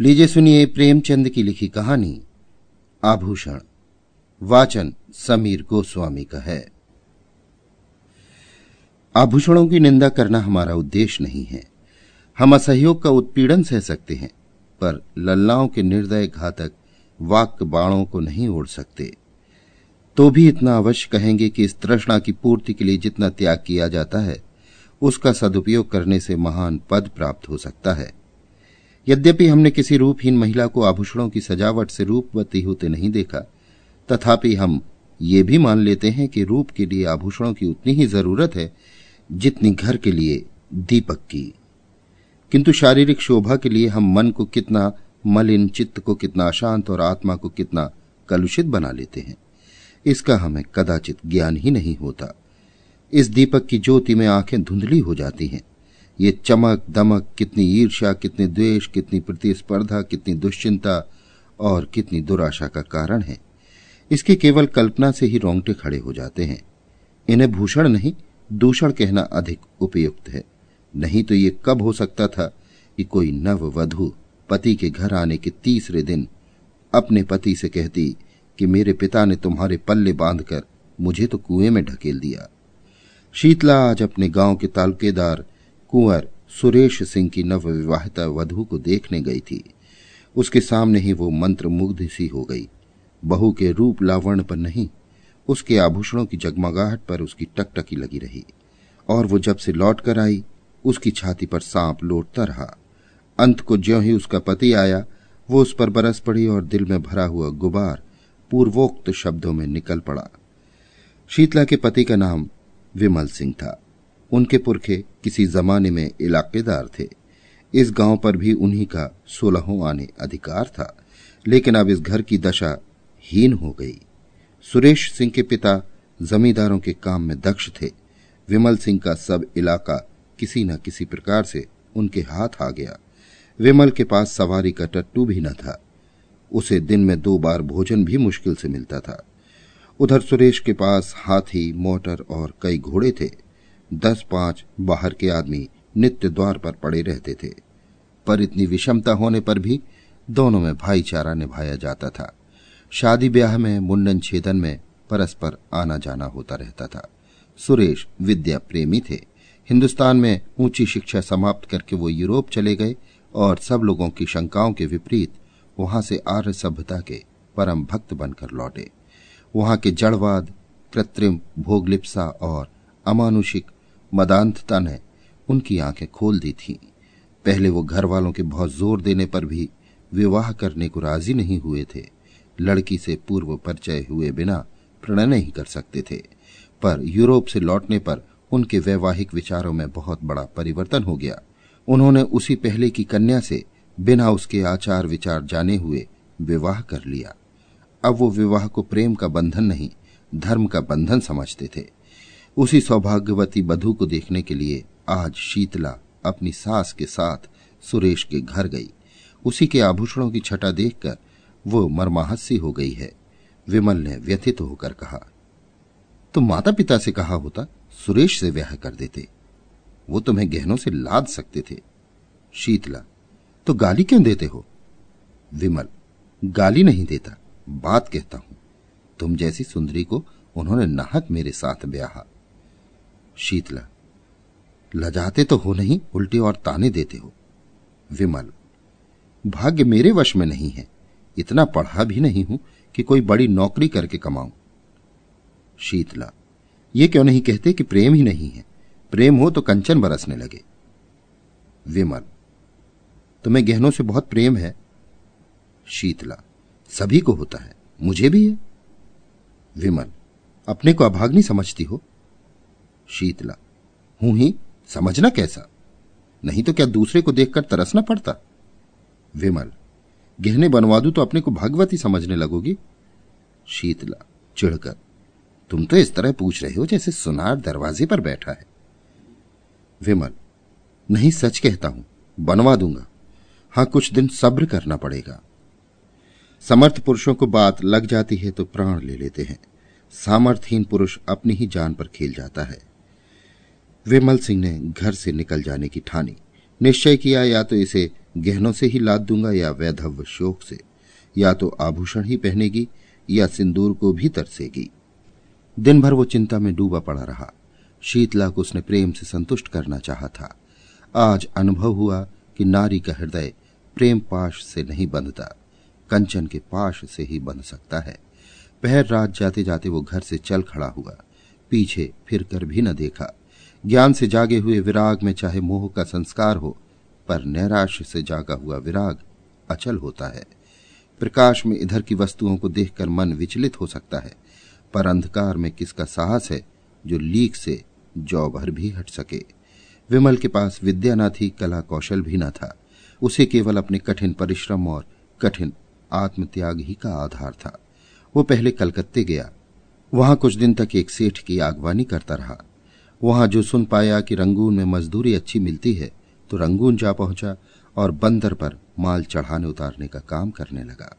लीजिए सुनिए प्रेमचंद की लिखी कहानी। आभूषण। वाचन समीर गोस्वामी का है। आभूषणों की निंदा करना हमारा उद्देश्य नहीं है। हम असहयोग का उत्पीड़न सह सकते हैं, पर लल्लाओं के निर्दय घातक वाक बाणों को नहीं ओढ़ सकते। तो भी इतना अवश्य कहेंगे कि इस तृष्णा की पूर्ति के लिए जितना त्याग किया जाता है, उसका सदुपयोग करने से महान पद प्राप्त हो सकता है। यद्यपि हमने किसी रूपहीन महिला को आभूषणों की सजावट से रूपवती होते नहीं देखा, तथापि हम ये भी मान लेते हैं कि रूप के लिए आभूषणों की उतनी ही ज़रूरत है जितनी घर के लिए दीपक की। किंतु शारीरिक शोभा के लिए हम मन को कितना मलिन, चित्त को कितना अशांत और आत्मा को कितना कलुषित बना लेते हैं। इसका हमें कदाचित ज्ञान ही नहीं होता। इस दीपक की ज्योति में आँखें धुंधली हो जाती हैं। ये चमक दमक, कितनी ईर्ष्या, कितनी द्वेष, कितनी प्रतिस्पर्धा, कितनी दुश्चिंता और कितनी दुराशा का कारण है। इसकी केवल कल्पना से ही रोंगटे खड़े हो जाते हैं। इन्हें भूषण नहीं, दूषण कहना अधिक उपयुक्त है। नहीं तो ये कब हो सकता था कि कोई नव वधु पति के घर आने के तीसरे दिन अपने पति से कहती कि मेरे पिता ने तुम्हारे पल्ले बांधकर मुझे तो कुएँ में ढकेल दिया। शीतला आज अपने गाँव के तालुकेदार कुंवर सुरेश सिंह की नव विवाहिता वधु को देखने गई थी। उसके सामने ही वो मंत्र मुग्ध सी हो गई। बहू के रूप लावण पर नहीं, उसके आभूषणों की जगमगाहट पर उसकी टकटकी लगी रही। और वो जब से लौट कर आई, उसकी छाती पर सांप लौटता रहा। अंत को ज्यो ही उसका पति आया, वो उस पर बरस पड़ी और दिल में भरा हुआ गुबार पूर्वोक्त शब्दों में निकल पड़ा। शीतला के पति का नाम विमल सिंह था। उनके पुरखे किसी जमाने में इलाकेदार थे। इस गाँव पर भी उन्हीं का सोलहों आने अधिकार था, लेकिन अब इस घर की दशा हीन हो गई। सुरेश सिंह के पिता जमींदारों के काम में दक्ष थे। विमल सिंह का सब इलाका किसी न किसी प्रकार से उनके हाथ आ गया। विमल के पास सवारी का टट्टू भी न था। उसे दिन में दो बार भोजन भी मुश्किल से मिलता था। उधर सुरेश के पास हाथी, मोटर और कई घोड़े थे। दस पाँच बाहर के आदमी नित्य द्वार पर पड़े रहते थे। पर इतनी विषमता होने पर भी दोनों में भाईचारा निभाया जाता था। शादी ब्याह में, मुंडन छेदन में परस्पर आना जाना होता रहता था। सुरेश विद्या प्रेमी थे। हिंदुस्तान में ऊँची शिक्षा समाप्त करके वो यूरोप चले गए और सब लोगों की शंकाओं के विपरीत वहाँ से आर्य सभ्यता के परम भक्त बनकर लौटे। वहाँ के जड़वाद, कृत्रिम भोगलिप्सा और अमानुषिक मदांतता ने उनकी आँखें खोल दी थीं। पहले वो घर वालों के बहुत ज़ोर देने पर भी विवाह करने को राज़ी नहीं हुए थे। लड़की से पूर्व परिचय हुए बिना प्रणय नहीं कर सकते थे। पर यूरोप से लौटने पर उनके वैवाहिक विचारों में बहुत बड़ा परिवर्तन हो गया। उन्होंने उसी पहले की कन्या से बिना उसके आचार विचार जाने हुए विवाह कर लिया। अब वो विवाह को प्रेम का बंधन नहीं, धर्म का बंधन समझते थे। उसी सौभाग्यवती बधु को देखने के लिए आज शीतला अपनी सास के साथ सुरेश के घर गई। उसी के आभूषणों की छटा देखकर वो मरमाहसी हो गई है। विमल ने व्यथित होकर कहा तो माता पिता से कहा होता, सुरेश से ब्याह कर देते। वो तुम्हें गहनों से लाद सकते थे। शीतला तो गाली क्यों देते हो? विमल, गाली नहीं देता, बात कहता हूँ। तुम जैसी सुंदरी को उन्होंने नाहक मेरे साथ ब्याह। शीतला। लजाते तो हो नहीं, उल्टी और ताने देते हो। विमल, भाग्य मेरे वश में नहीं है। इतना पढ़ा भी नहीं हूँ कि कोई बड़ी नौकरी करके कमाऊं। शीतला, ये क्यों नहीं कहते कि प्रेम ही नहीं है? प्रेम हो तो कंचन बरसने लगे। विमल, तुम्हें गहनों से बहुत प्रेम है। शीतला, सभी को होता है, मुझे भी है। विमल, अपने को अभाग्नि समझती हो? शीतला। हूँ ही, समझना कैसा? नहीं तो क्या दूसरे को देखकर तरसना पड़ता? विमल, गहने बनवा दू तो अपने को भगवती समझने लगोगी? शीतला, चिढ़कर, तुम तो इस तरह पूछ रहे हो जैसे सुनार दरवाजे पर बैठा है। विमल, नहीं, सच कहता हूँ, बनवा दूँगा। हाँ, कुछ दिन सब्र करना पड़ेगा। समर्थ पुरुषों को बात लग जाती है तो प्राण ले लेते हैं। सामर्थहीन पुरुष अपनी ही जान पर खेल जाता है। विमल सिंह ने घर से निकल जाने की ठानी। निश्चय किया, या तो इसे गहनों से ही लाद दूँगा, या वैधव शोक से। या तो आभूषण ही पहनेगी, या सिंदूर को भी तरसेगी। दिन भर वो चिंता में डूबा पड़ा रहा। शीतला को उसने प्रेम से संतुष्ट करना चाहा था। आज अनुभव हुआ कि नारी का हृदय प्रेम पाश से नहीं बंधता, कंचन के पाश से ही बंध सकता है। पहर रात जाते जाते वो घर से चल खड़ा हुआ। पीछे फिर कर भी न देखा। ज्ञान से जागे हुए विराग में चाहे मोह का संस्कार हो, पर नैराश्य से जागा हुआ विराग अचल होता है। प्रकाश में इधर की वस्तुओं को देखकर मन विचलित हो सकता है, पर अंधकार में किसका साहस है जो लीक से जौ भर भी हट सके? विमल के पास विद्या न थी, कला कौशल भी न था। उसे केवल अपने कठिन परिश्रम और कठिन आत्मत्याग ही का आधार था। वो पहले कलकत्ते गया। वहाँ कुछ दिन तक एक सेठ की आगवानी करता रहा। वहाँ जो सुन पाया कि रंगून में मजदूरी अच्छी मिलती है तो रंगून जा पहुँचा और बंदर पर माल चढ़ाने उतारने का काम करने लगा।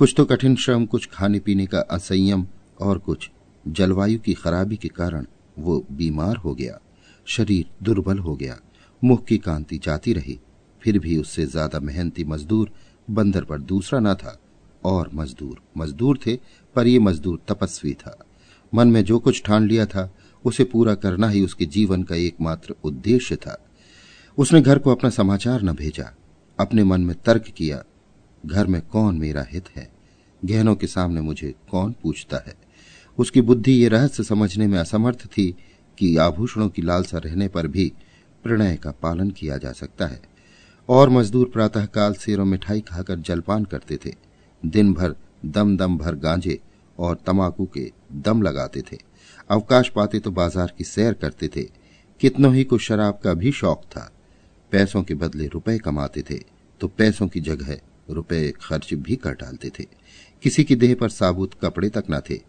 कुछ तो कठिन श्रम, कुछ खाने पीने का असंयम और कुछ जलवायु की खराबी के कारण वो बीमार हो गया, शरीर दुर्बल हो गया, मुख की कांति जाती रही, फिर भी उससे ज़्यादा मेहनती मजदूर बंदर पर दूसरा न था, और मजदूर मजदूर थे, पर ये मजदूर तपस्वी था। मन में जो कुछ ठान लिया था उसे पूरा करना ही उसके जीवन का एकमात्र उद्देश्य था। उसने घर को अपना समाचार न भेजा, अपने मन में तर्क किया, घर में कौन मेरा हित है? गहनों के सामने मुझे कौन पूछता है? उसकी बुद्धि ये रहस्य समझने में असमर्थ थी कि आभूषणों की लालसा रहने पर भी प्रणय का पालन किया जा सकता है। और मजदूर प्रातःकाल सेरों मिठाई खाकर जलपान करते थे। दिन भर दम दम भर गांजे और तमाकू के दम लगाते थे। अवकाश पाते तो बाज़ार की सैर करते थे। कितनों ही को शराब का भी शौक था। पैसों के बदले रुपए कमाते थे तो पैसों की जगह रुपए खर्च भी कर डालते थे। किसी की देह पर साबुत कपड़े तक न थे,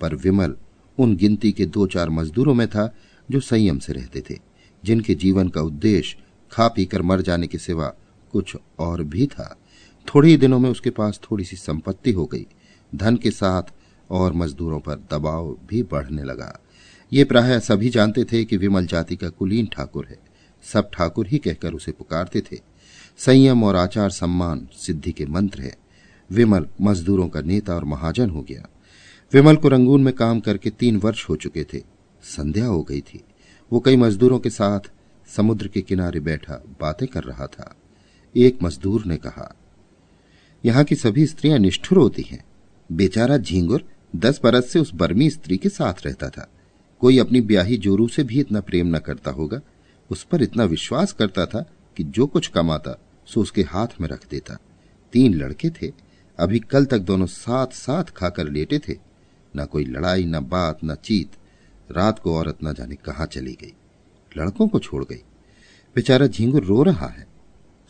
पर विमल उन गिनती के दो चार मजदूरों में था जो संयम से रहते थे, जिनके जीवन का उद्देश्य खा पी कर मर जाने के सिवा कुछ और भी था। थोड़े ही दिनों में उसके पास थोड़ी सी संपत्ति हो गई। धन के साथ और मजदूरों पर दबाव भी बढ़ने लगा। ये प्राय सभी जानते थे कि विमल जाति का कुलीन ठाकुर है। सब ठाकुर ही कहकर उसे पुकारते थे। संयम और आचार सम्मान सिद्धि के मंत्र है। विमल मजदूरों का नेता और महाजन हो गया। विमल को रंगून में काम करके तीन वर्ष हो चुके थे। संध्या हो गई थी। वो कई मजदूरों के साथ समुद्र के किनारे बैठा बातें कर रहा था। एक मजदूर ने कहा, यहाँ की सभी स्त्रियाँ निष्ठुर होती हैं। बेचारा झींगुर दस बरस से उस बर्मी स्त्री के साथ रहता था। कोई अपनी ब्याही जोरू से भी इतना प्रेम न करता होगा। उस पर इतना विश्वास करता था कि जो कुछ कमाता, सो उसके हाथ में रख देता। तीन लड़के थे। अभी कल तक दोनों साथ साथ खाकर लेटे थे। न कोई लड़ाई, न बात, न चीत। रात को औरत न जाने कहा चली गई। लड़कों को छोड़ गई। बेचारा झींगुर रो रहा है।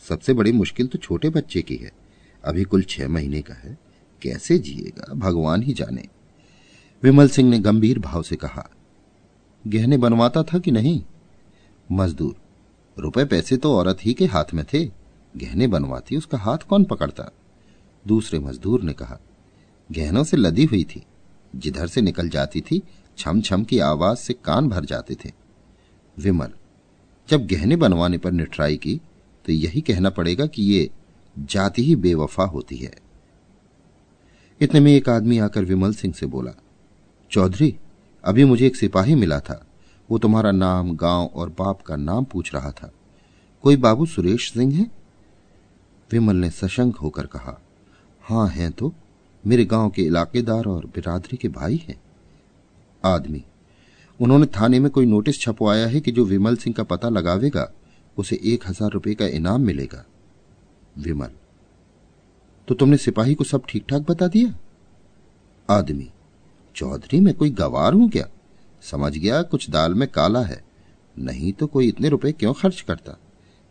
सबसे बड़ी मुश्किल तो छोटे बच्चे की है। अभी कुल छह महीने का है। कैसे जिएगा? भगवान ही जाने। विमल सिंह ने गंभीर भाव से कहा, गहने बनवाता था कि नहीं? मजदूर, रुपए पैसे तो औरत ही के हाथ में थे। गहने बनवाती, उसका हाथ कौन पकड़ता? दूसरे मजदूर ने कहा, गहनों से लदी हुई थी। जिधर से निकल जाती थी छम छम की आवाज़ से कान भर जाते थे। विमल, जब गहने बनवाने पर निठराई की तो यही कहना पड़ेगा कि ये जाति ही बेवफा होती है। इतने में एक आदमी आकर विमल सिंह से बोला, चौधरी, अभी मुझे एक सिपाही मिला था। वो तुम्हारा नाम, गाँव और बाप का नाम पूछ रहा था। कोई बाबू सुरेश सिंह है? विमल ने सशंक होकर कहा, हाँ हैं तो मेरे गाँव के इलाकेदार और बिरादरी के भाई हैं। आदमी, उन्होंने थाने में कोई नोटिस छपवाया है कि जो विमल सिंह का पता लगावेगा, उसे एक हज़ार रुपए का इनाम मिलेगा? विमल तो तुमने सिपाही को सब ठीक ठाक बता दिया? आदमी, चौधरी, मैं कोई गवार हूँ क्या? समझ गया, कुछ दाल में काला है। नहीं तो कोई इतने रुपए क्यों खर्च करता?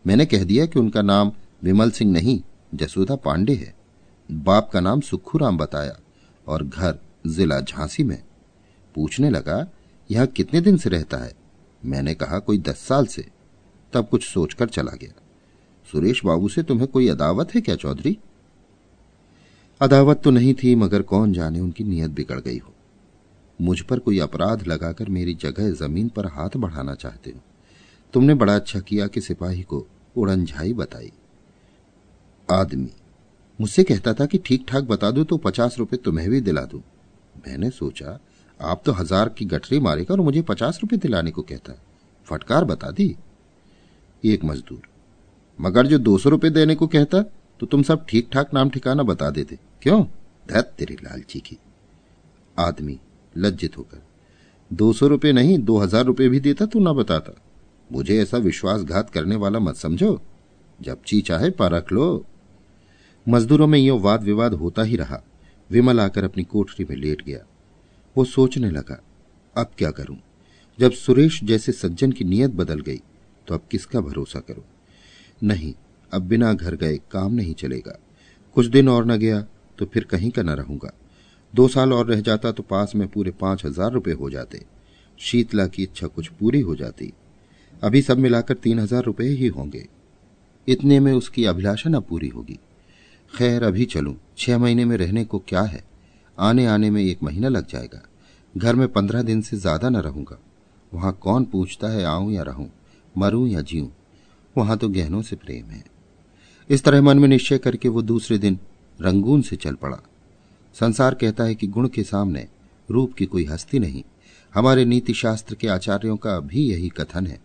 मैंने कह दिया कि उनका नाम विमल सिंह नहीं, जसोदा पांडे है। बाप का नाम सुखूराम बताया, और घर जिला झांसी में। पूछने लगा, यहाँ कितने दिन से रहता है? मैंने कहा, कोई दस साल से। तब कुछ सोचकर चला गया। सुरेश बाबू से तुम्हें कोई अदावत है क्या, चौधरी? अदावत तो नहीं थी, मगर कौन जाने उनकी नीयत बिगड़ गई हो। मुझ पर कोई अपराध लगाकर मेरी जगह ज़मीन पर हाथ बढ़ाना चाहते हो। तुमने बड़ा अच्छा किया कि सिपाही को उड़नझाई बताई। आदमी, मुझसे कहता था कि ठीक ठाक बता दो तो पचास रुपए तुम्हें भी दिला दू। मैंने सोचा, आप तो हज़ार की गठरी मारेगा और मुझे पचास रुपए दिलाने को कहता। फटकार बता दी। एक मजदूर, मगर जो दो सौ रुपये देने को कहता तो तुम सब ठीक ठाक नाम ठिकाना बता देते। क्यों? धत तेरी लालची की। आदमी लज्जित होकर, दो सौ रुपये नहीं, दो हज़ार रुपये भी देता तो ना बताता। मुझे ऐसा विश्वासघात करने वाला मत समझो। जब ची चाहे, परख लो। मजदूरों में यो वाद विवाद होता ही रहा। विमल आकर अपनी कोठरी में लेट गया। वो सोचने लगा, अब क्या करूँ? जब सुरेश जैसे सज्जन की नीयत बदल गई तो अब किसका भरोसा करूँ? नहीं, अब बिना घर गए काम नहीं चलेगा। कुछ दिन और न गया तो फिर कहीं का न रहूँगा। दो साल और रह जाता तो पास में पूरे पाँच हज़ार रुपये हो जाते। शीतला की इच्छा कुछ पूरी हो जाती। अभी सब मिलाकर तीन हज़ार रुपये ही होंगे। इतने में उसकी अभिलाषा न पूरी होगी। खैर, अभी चलूँ। छह महीने में रहने को क्या है? आने आने में एक महीना लग जाएगा। घर में पंद्रह दिन से ज़्यादा न रहूँगा। वहाँ कौन पूछता है आऊँ या रहूँ, मरूं या जीऊं? वहाँ तो गहनों से प्रेम है। इस तरह मन में निश्चय करके वो दूसरे दिन रंगून से चल पड़ा। संसार कहता है कि गुण के सामने रूप की कोई हस्ती नहीं। हमारे नीति शास्त्र के आचार्यों का भी यही कथन है।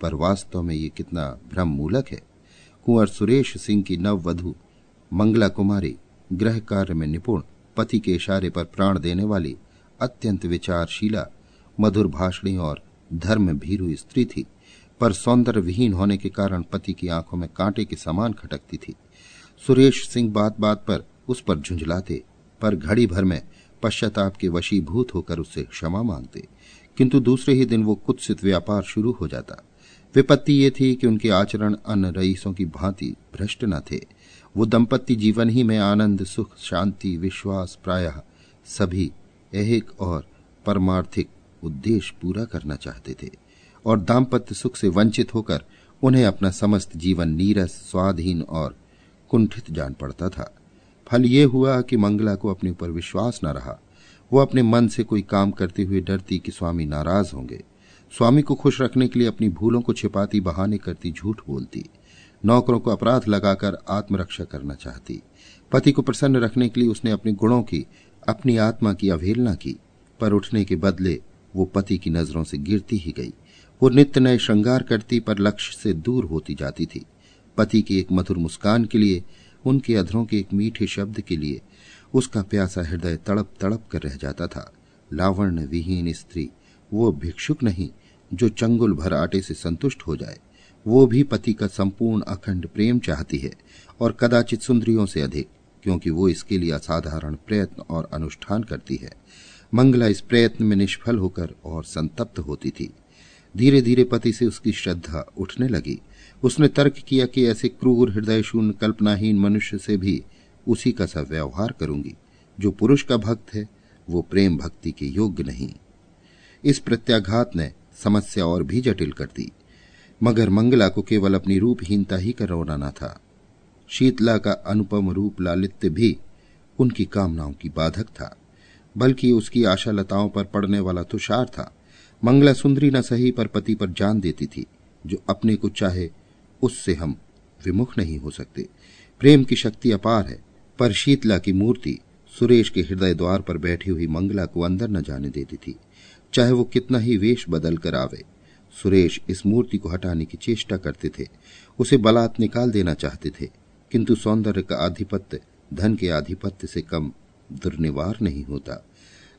पर वास्तव में ये कितना भ्रम मूलक है। कुंवर सुरेश सिंह की नववधु, मंगला कुमारी गृह कार्य में निपुण, पति के इशारे पर प्राण देने वाली अत्यंत विचारशीला, मधुर भाषणी और धर्म भीरु स्त्री थी। पर सौंदर्य विहीन होने के कारण पति की आँखों में कांटे के समान खटकती थी। सुरेश सिंह बात बात पर उस पर झुंझलाते, पर घड़ी भर में पश्चाताप के वशीभूत होकर उससे क्षमा मांगते। किंतु दूसरे ही दिन वो कुत्सित व्यापार शुरू हो जाता। विपत्ति ये थी कि उनके आचरण अन्य रईसों की भांति भ्रष्ट न थे। वो दंपत्ति जीवन ही में आनंद, सुख, शांति, विश्वास, प्रायः सभी एक और परमार्थिक उद्देश्य पूरा करना चाहते थे और दाम्पत्य सुख से वंचित होकर उन्हें अपना समस्त जीवन नीरस, स्वाधीन और कुंठित जान पड़ता था। फल ये हुआ कि मंगला को अपने ऊपर विश्वास न रहा। वो अपने मन से कोई काम करते हुए डरती कि स्वामी नाराज़ होंगे। स्वामी को खुश रखने के लिए अपनी भूलों को छिपाती, बहाने करती, झूठ बोलती। नौकरों को अपराध लगाकर आत्मरक्षा करना चाहती। पति को प्रसन्न रखने के लिए उसने अपने गुणों की, अपनी आत्मा की अवहेलना की। पर उठने के बदले वो पति की नज़रों से गिरती ही गई। वो नित्य नए श्रृंगार करती, पर लक्ष्य से दूर होती जाती थी। पति की एक मधुर मुस्कान के लिए, उनके अधरों के एक मीठे शब्द के लिए, उसका प्यासा हृदय तड़प तड़प कर रह जाता था। लावण्य विहीन स्त्री, वो भिक्षुक नहीं, जो चंगुल भर आटे से संतुष्ट हो जाए। वो भी पति का संपूर्ण अखंड प्रेम चाहती है, और कदाचित सुंदरियों से अधिक, क्योंकि वो इसके लिए असाधारण प्रयत्न और अनुष्ठान करती है। मंगला इस प्रयत्न में निष्फल होकर और संतप्त होती थी। धीरे धीरे पति से उसकी श्रद्धा उठने लगी उसने तर्क किया कि ऐसे क्रूर हृदय शून्य कल्पनाहीन मनुष्य से भी उसी का सा व्यवहार करूँगी। जो पुरुष का भक्त है, वो प्रेम भक्ति के योग्य नहीं। इस प्रत्याघात ने समस्या और भी जटिल कर दी। मगर मंगला को केवल अपनी रूपहीनता ही का रोना था। शीतला का अनुपम रूप लालित्य भी उनकी कामनाओं की बाधक था। बल्कि उसकी आशा लताओं पर पड़ने वाला तुषार था। मंगला सुंदरी न सही पर पति पर जान देती थी। जो अपने को चाहे, उससे हम विमुख नहीं हो सकते। प्रेम की शक्ति अपार है, पर शीतला की मूर्ति सुरेश के हृदय द्वार पर बैठी हुई मंगला को अंदर न जाने देती थी। चाहे वो कितना ही वेश बदल कर आवे, सुरेश इस मूर्ति को हटाने की चेष्टा करते थे। उसे बलात् निकाल देना चाहते थे, किंतु सौंदर्य का आधिपत्य, धन के आधिपत्य से कम दुर्निवार नहीं होता।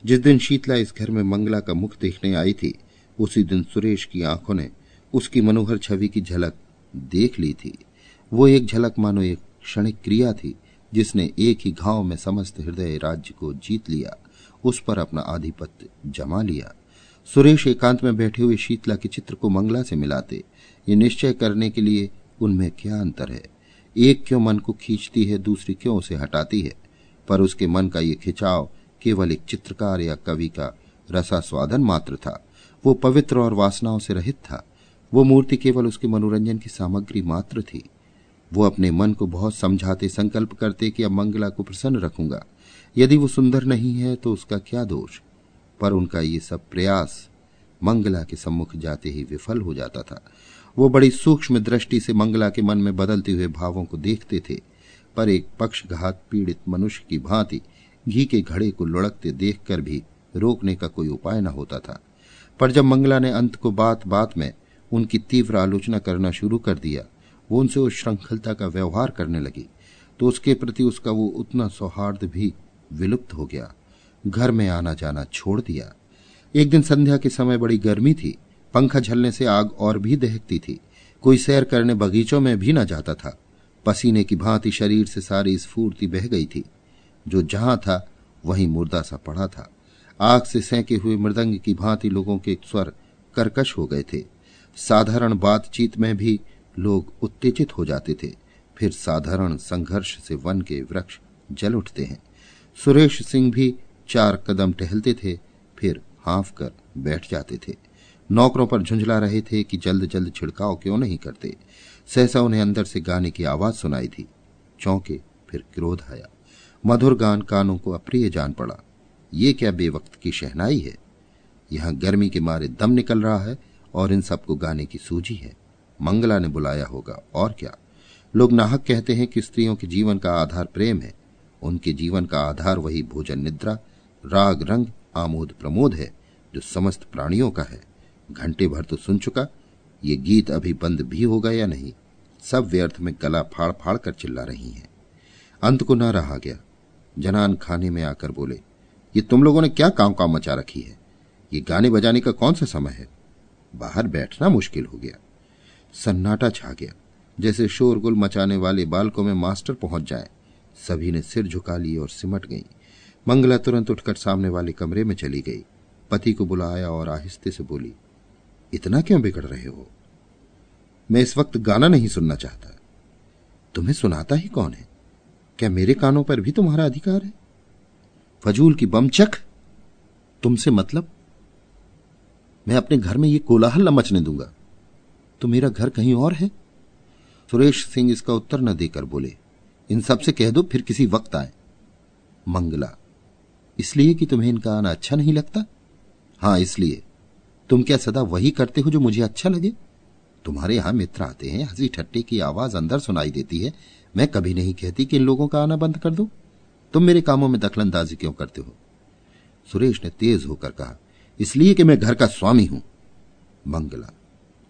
जिस दिन शीतला इस घर में मंगला का मुख देखने आई थी, उसी दिन सुरेश की आँखों ने उसकी मनोहर छवि की झलक देख ली थी। वो एक झलक मानो एक क्षणिक क्रिया थी, जिसने एक ही घाव में समस्त हृदय राज्य को जीत लिया, उस पर अपना आधिपत्य जमा लिया। सुरेश एकांत में बैठे हुए शीतला के चित्र को मंगला से मिलाते, ये निश्चय करने के लिए उनमें क्या अंतर है? एक क्यों मन को खींचती है, दूसरी क्यों उसे हटाती है? पर उसके मन का ये खिंचाव केवल एक चित्रकार या कवि का रसास्वादन मात्र था। वो पवित्र और वासनाओं से रहित था। वो मूर्ति केवल उसके मनोरंजन की सामग्री मात्र थी। वो अपने मन को बहुत समझाते संकल्प करते कि अब मंगला को प्रसन्न रखूँगा। यदि वो सुंदर नहीं है तो उसका क्या दोष? पर उनका ये सब प्रयास मंगला के सम्मुख जाते ही विफल हो जाता था। वो बड़ी सूक्ष्म दृष्टि से मंगला के मन में बदलते हुए भावों को देखते थे, पर एक पक्षघात पीड़ित मनुष्य की भांति घी के घड़े को लुढ़कते देखकर भी रोकने का कोई उपाय न होता था। पर जब मंगला ने अंत को बात बात में उनकी तीव्र आलोचना करना शुरू कर दिया। वो उनसे उस श्रृंखलता का व्यवहार करने लगी। तो उसके प्रति उसका वो उतना सौहार्द भी विलुप्त हो गया। घर में आना जाना छोड़ दिया। एक दिन संध्या के समय बड़ी गर्मी थी। पंखा झलने से आग और भी दहकती थी। कोई सैर करने बगीचों में भी न जाता था। पसीने की भांति शरीर से सारी स्फूर्ति बह गई थी। जो जहाँ था, वहीं मुर्दा सा पड़ा था। आग से सेंके हुए मृदंग की भांति लोगों के स्वर कर्कश हो गए थे। साधारण बातचीत में भी लोग उत्तेजित हो जाते थे। फिर साधारण संघर्ष से वन के वृक्ष जल उठते हैं। सुरेश सिंह भी चार कदम टहलते थे, फिर हाँफ कर बैठ जाते थे। नौकरों पर झुंझला रहे थे कि जल्द जल्द छिड़काव क्यों नहीं करते। सहसा उन्हें अंदर से गाने की आवाज़ सुनाई थी। चौंके फिर क्रोध आया। मधुर गान कानों को अप्रिय जान पड़ा। ये क्या बेवक्त की शहनाई है? यहाँ गर्मी के मारे दम निकल रहा है। और इन सबको गाने की सूझी है। मंगला ने बुलाया होगा, और क्या? लोग नाहक कहते हैं कि स्त्रियों के जीवन का आधार प्रेम है। उनके जीवन का आधार वही भोजन निद्रा, राग रंग, आमोद प्रमोद है, जो समस्त प्राणियों का है। घंटे भर तो सुन चुका, ये गीत अभी बंद भी होगा या नहीं? सब व्यर्थ में गला फाड़ फाड़ कर चिल्ला रही हैं। अंत को ना रहा गया। जनान खाने में आकर बोले, ये तुम लोगों ने क्या काम काम मचा रखी है? ये गाने बजाने का कौन सा समय है? बाहर बैठना मुश्किल हो गया। सन्नाटा छा गया। जैसे शोरगुल मचाने वाले बालकों में मास्टर पहुँच जाए, सभी ने सिर झुका लिए और सिमट गई। मंगला तुरंत उठकर सामने वाले कमरे में चली गई। पति को बुलाया और आहिस्ते से बोली, इतना क्यों बिगड़ रहे हो? मैं इस वक्त गाना नहीं सुनना चाहता। तुम्हें सुनाता ही कौन है? क्या मेरे कानों पर भी तुम्हारा अधिकार है? फजूल की बमचक तुमसे मतलब मैं अपने घर में ये कोलाहल न मचने दूँगा। तो मेरा घर कहीं और है? सुरेश सिंह इसका उत्तर न देकर बोले। इन सबसे कह दो, फिर किसी वक्त आए। मंगला, इसलिए कि तुम्हें इनका आना अच्छा नहीं लगता? हाँ, इसलिए। तुम क्या सदा वही करते हो जो मुझे अच्छा लगे? तुम्हारे यहाँ मित्र आते हैं, हँसी ठट्टे की आवाज़ अंदर सुनाई देती है। मैं कभी नहीं कहती कि इन लोगों का आना बंद कर दो। तुम मेरे कामों में दखलंदाजी क्यों करते हो? सुरेश ने तेज होकर कहा इसलिए कि मैं घर का स्वामी हूँ। मंगला,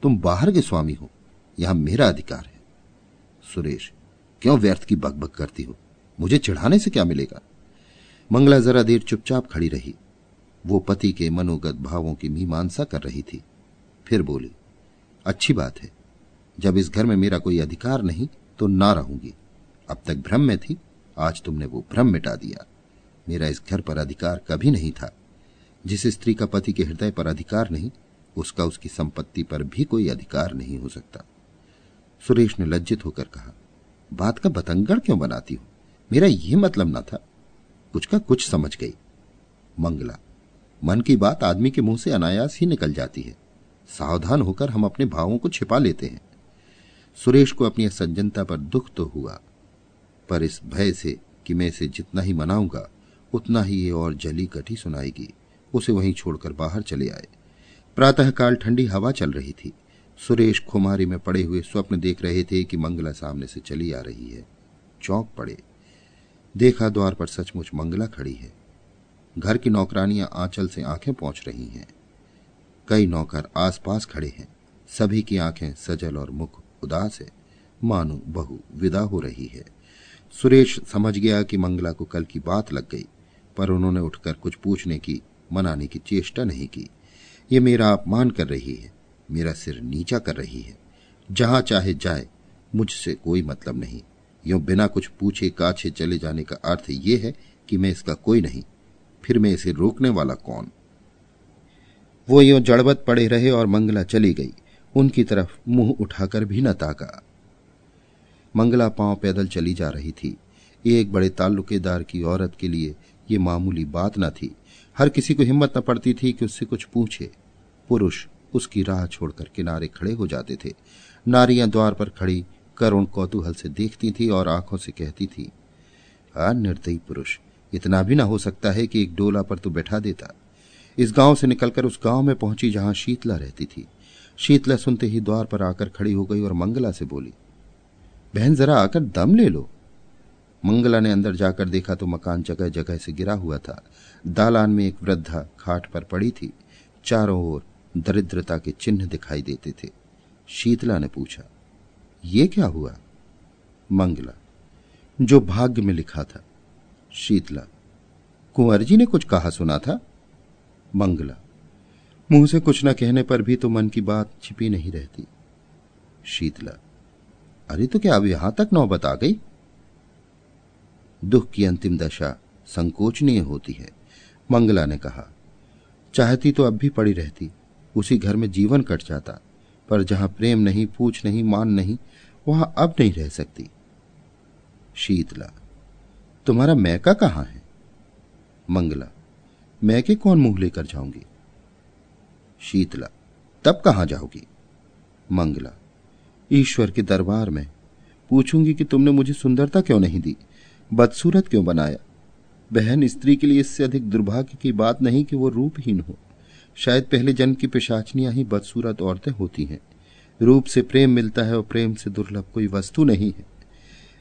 तुम बाहर के स्वामी हो। यहाँ मेरा अधिकार है। सुरेश, क्यों व्यर्थ की बकबक करती हो? मुझे चिढ़ाने से क्या मिलेगा? मंगला जरा देर चुपचाप खड़ी रही। वो पति के मनोगत भावों की मीमांसा कर रही थी। फिर बोली, अच्छी बात है। जब इस घर में मेरा कोई अधिकार नहीं तो ना रहूँगी। अब तक भ्रम में थी, आज तुमने वो भ्रम मिटा दिया। मेरा इस घर पर अधिकार कभी नहीं था। जिस स्त्री का पति के हृदय पर अधिकार नहीं, उसका उसकी संपत्ति पर भी कोई अधिकार नहीं हो सकता। सुरेश ने लज्जित होकर कहा, बात का बतंगड़ क्यों बनाती हो? मेरा यह मतलब न था। कुछ का कुछ समझ गई। मंगला, मन की बात आदमी के मुँह से अनायास ही निकल जाती है। सावधान होकर हम अपने भावों को छिपा लेते हैं। सुरेश को अपनी सज्जनता पर दुख तो हुआ, पर इस भय से कि मैं इसे जितना ही मनाऊँगा, उतना ही ये और जली कटी सुनाएगी। उसे वहीं छोड़कर बाहर चले आए। प्रातःकाल ठंडी हवा चल रही थी। सुरेश खुमारी में पड़े हुए स्वप्न देख रहे थे कि मंगला सामने से चली आ रही है। चौंक पड़े। देखा द्वार पर सचमुच मंगला खड़ी है। घर की नौकरानियाँ आंचल से आँखें पहुँच रही हैं। कई नौकर आसपास खड़े हैं। सभी की आँखें सजल और मुख उदास है। मानो बहु विदा हो रही है। सुरेश समझ गया कि मंगला को कल की बात लग गई, पर उन्होंने उठकर कुछ पूछने की मनाने की चेष्टा नहीं की। ये मेरा अपमान कर रही है, मेरा सिर नीचा कर रही है। जहाँ चाहे जाए, मुझसे कोई मतलब नहीं। यो बिना कुछ पूछे काछे चले जाने का अर्थ यह है कि मैं इसका कोई नहीं, फिर मैं इसे रोकने वाला कौन? वो यो जड़बत पड़े रहे और मंगला चली गई। उनकी तरफ़ मुँह उठाकर भी न ताका। मंगला पाँव पैदल चली जा रही थी। एक बड़े ताल्लुकेदार की औरत के लिए ये मामूली बात न थी। हर किसी को हिम्मत न पड़ती थी कि उससे कुछ पूछे। पुरुष उसकी राह छोड़कर किनारे खड़े हो जाते थे। नारियाँ द्वार पर खड़ी करुण कौतूहल से देखती थी और आँखों से कहती थी, आ निर्दयी पुरुष, इतना भी ना हो सकता है कि एक डोला पर तो बैठा देता। इस गाँव से निकलकर उस गाँव में पहुँची जहाँ शीतला रहती थी। शीतला सुनते ही द्वार पर आकर खड़ी हो गई और मंगला से बोली, बहन, जरा आकर दम ले लो। मंगला ने अंदर जाकर देखा तो मकान जगह जगह से गिरा हुआ था। दालान में एक वृद्धा खाट पर पड़ी थी। चारों ओर दरिद्रता के चिन्ह दिखाई देते थे। शीतला ने पूछा, ये क्या हुआ? मंगला, जो भाग्य में लिखा था। शीतला कुंवर जी ने कुछ कहा सुना था? मंगला, मुँह से कुछ न कहने पर भी तो मन की बात छिपी नहीं रहती। शीतला, अरे तो क्या अब यहाँ तक नौबत आ गई? दुख की अंतिम दशा संकोचनीय होती है। मंगला ने कहा, चाहती तो अब भी पड़ी रहती, उसी घर में जीवन कट जाता, पर जहाँ प्रेम नहीं, पूछ नहीं, मान नहीं, वहाँ अब नहीं रह सकती। शीतला, तुम्हारा मैका कहाँ है? मंगला, मैके कौन मुँह लेकर जाऊँगी? शीतला, तब कहाँ जाओगी? मंगला, ईश्वर के दरबार में, पूछूँगी कि तुमने मुझे सुंदरता क्यों नहीं दी? बदसूरत क्यों बनाया? बहन स्त्री के लिए इससे अधिक दुर्भाग्य की बात नहीं कि वो रूपहीन हो। शायद पहले जन्म की पिशाचनियाँ ही बदसूरत औरतें होती हैं। रूप से प्रेम मिलता है और प्रेम से दुर्लभ कोई वस्तु नहीं है।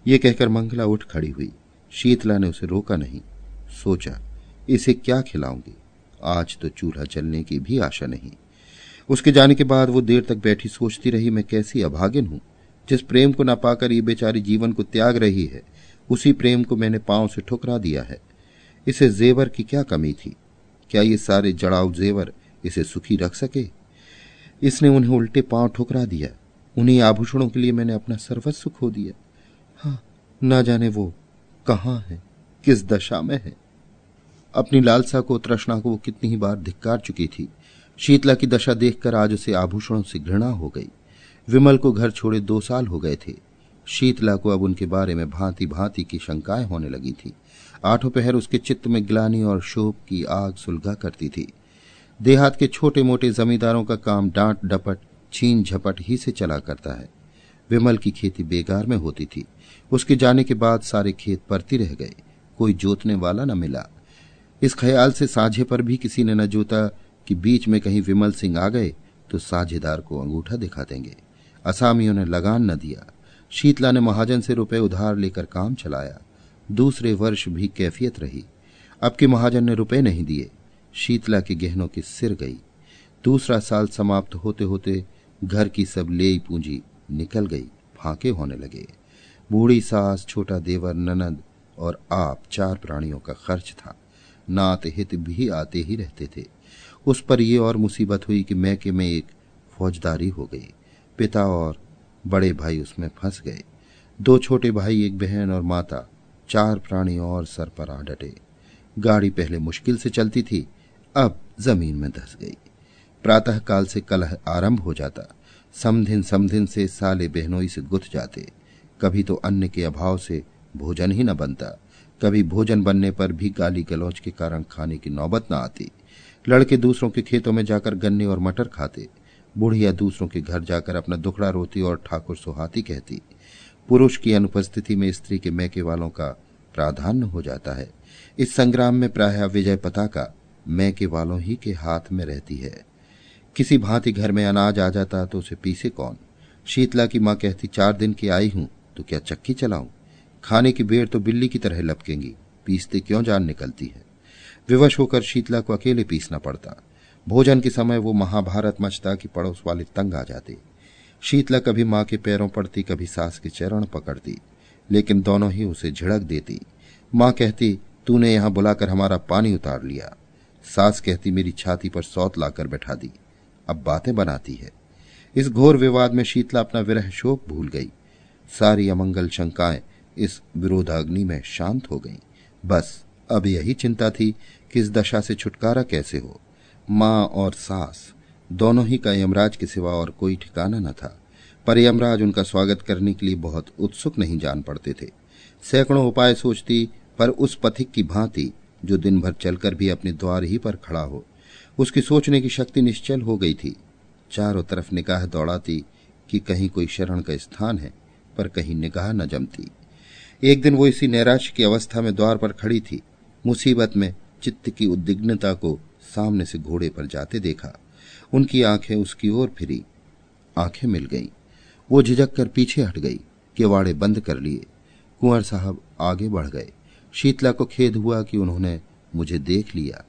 ये कहकर मंगला उठ खड़ी हुई। शीतला ने उसे रोका नहीं। सोचा, इसे क्या खिलाऊँगी? आज तो चूल्हा चलने की भी आशा नहीं। उसके जाने के बाद वो देर तक बैठी सोचती रही, मैं कैसी अभागिन हूँ? जिस प्रेम को न पाकर ये बेचारी जीवन को त्याग रही है उसी प्रेम को मैंने पाँव से ठुकरा दिया है। इसे जेवर की क्या कमी थी? क्या ये सारे जड़ाऊ जेवर इसे सुखी रख सके? इसने उन्हें उल्टे पाँव ठुकरा दिया। उन्हीं आभूषणों के लिए मैंने अपना सर्वस्व खो दिया। हाँ ना जाने वो कहाँ है, किस दशा में है। अपनी लालसा को, तृष्णा को वो कितनी ही बार धिक्कार चुकी थी। शीतला की दशा देखकर आज उसे आभूषणों से घृणा हो गई। विमल को घर छोड़े दो साल हो गए थे। शीतला को अब उनके बारे में भांति भांति की शंकाएँ होने लगी थी। आठों पहर उसके चित्त में ग्लानी और शोक की आग सुलगा करती थी। देहात के छोटे मोटे जमींदारों का काम डांट डपट छीन झपट ही से चला करता है। विमल की खेती बेकार में होती थी। उसके जाने के बाद सारे खेत परती रह गए। कोई जोतने वाला न मिला। इस ख्याल से साझे पर भी किसी ने न जोता कि बीच में कहीं विमल सिंह आ गए तो साझेदार को अंगूठा दिखा देंगे। असामियों ने लगान न दिया। शीतला ने महाजन से रुपए उधार लेकर काम चलाया। दूसरे वर्ष भी कैफियत रही। अब के महाजन ने रुपए नहीं दिए। शीतला के गहनों की सिर गई। दूसरा साल समाप्त होते होते घर की सब ले पूंजी निकल गई। फांके होने लगे। बूढ़ी सास, छोटा देवर, ननद और आप चार प्राणियों का खर्च था। नात हित भी आते ही रहते थे। उस पर यह और मुसीबत हुई कि मैके में एक फौजदारी हो गई। पिता और बड़े भाई उसमें फंस गए। दो छोटे भाई, एक बहन और माता, चार प्राणी और सर पर आ डटे। गाड़ी पहले मुश्किल से चलती थी, अब ज़मीन में धस गई। प्रातः काल से कलह आरंभ हो जाता। समधिन समधिन से साले बहनोई से गुथ जाते। कभी तो अन्न के अभाव से भोजन ही न बनता। कभी भोजन बनने पर भी गाली गलौज के कारण खाने की नौबत न आती। लड़के दूसरों के खेतों में जाकर गन्ने और मटर खाते। बुढ़िया दूसरों के घर जाकर अपना दुखड़ा रोती और ठाकुर सुहाती कहती, पुरुष की अनुपस्थिति में स्त्री के मैके वालों का प्राधान्य हो जाता है। इस संग्राम में प्राय विजय पताका मैके वालों ही के हाथ में रहती है। किसी भांति घर में अनाज आ जाता तो उसे पीसे कौन? शीतला की माँ कहती, चार दिन की आई हूँ तो क्या चक्की चलाऊं? खाने की बेर तो बिल्ली की तरह लपकेंगी, पीसते क्यों जान निकलती है? विवश होकर शीतला को अकेले पीसना पड़ता। भोजन के समय वो महाभारत मचता कि पड़ोस वाले तंग आ जाते। शीतला कभी माँ के पैरों पड़ती, कभी सास के चरण पकड़ती, लेकिन दोनों ही उसे झिड़क देती। माँ कहती, तूने यहाँ बुलाकर हमारा पानी उतार लिया। सास कहती, मेरी छाती पर सौत लाकर बैठा दी। अब बातें बनाती है। इस घोर विवाद में शीतला अपना विरह शोक भूल गई। सारी अमंगल शंकाएँ इस विरोधाग्नि में शांत हो गईं। बस, अब यही चिंता थी कि इस दशा से छुटकारा कैसे हो। माँ और सास, दोनों ही का यमराज के सिवा और कोई ठिकाना न था। पर यमराज उनका स्वागत करने के लिए बहुत उत्सुक नहीं जान पड़ते थे। सैकड़ों उपाय सोचती, पर उस पथिक की भांति, जो दिन भर चलकर भी अपने द्वार ही पर खड़ा हो, उसकी सोचने की शक्ति निश्चल हो गई थी। चारों तरफ़ निगाह दौड़ाती कि कहीं कोई शरण का स्थान है, पर कहीं निगाह न जमती। एक दिन वो इसी नैराश्य की अवस्था में द्वार पर खड़ी थी। मुसीबत में चित्त की उद्विग्नता को सामने से घोड़े पर जाते देखा। उनकी आँखें उसकी ओर फिरी। आँखें मिल गईं। वो झिझक कर पीछे हट गई, केवाड़े बंद कर लिए। कुंवर साहब आगे बढ़ गए। शीतला को खेद हुआ कि उन्होंने मुझे देख लिया।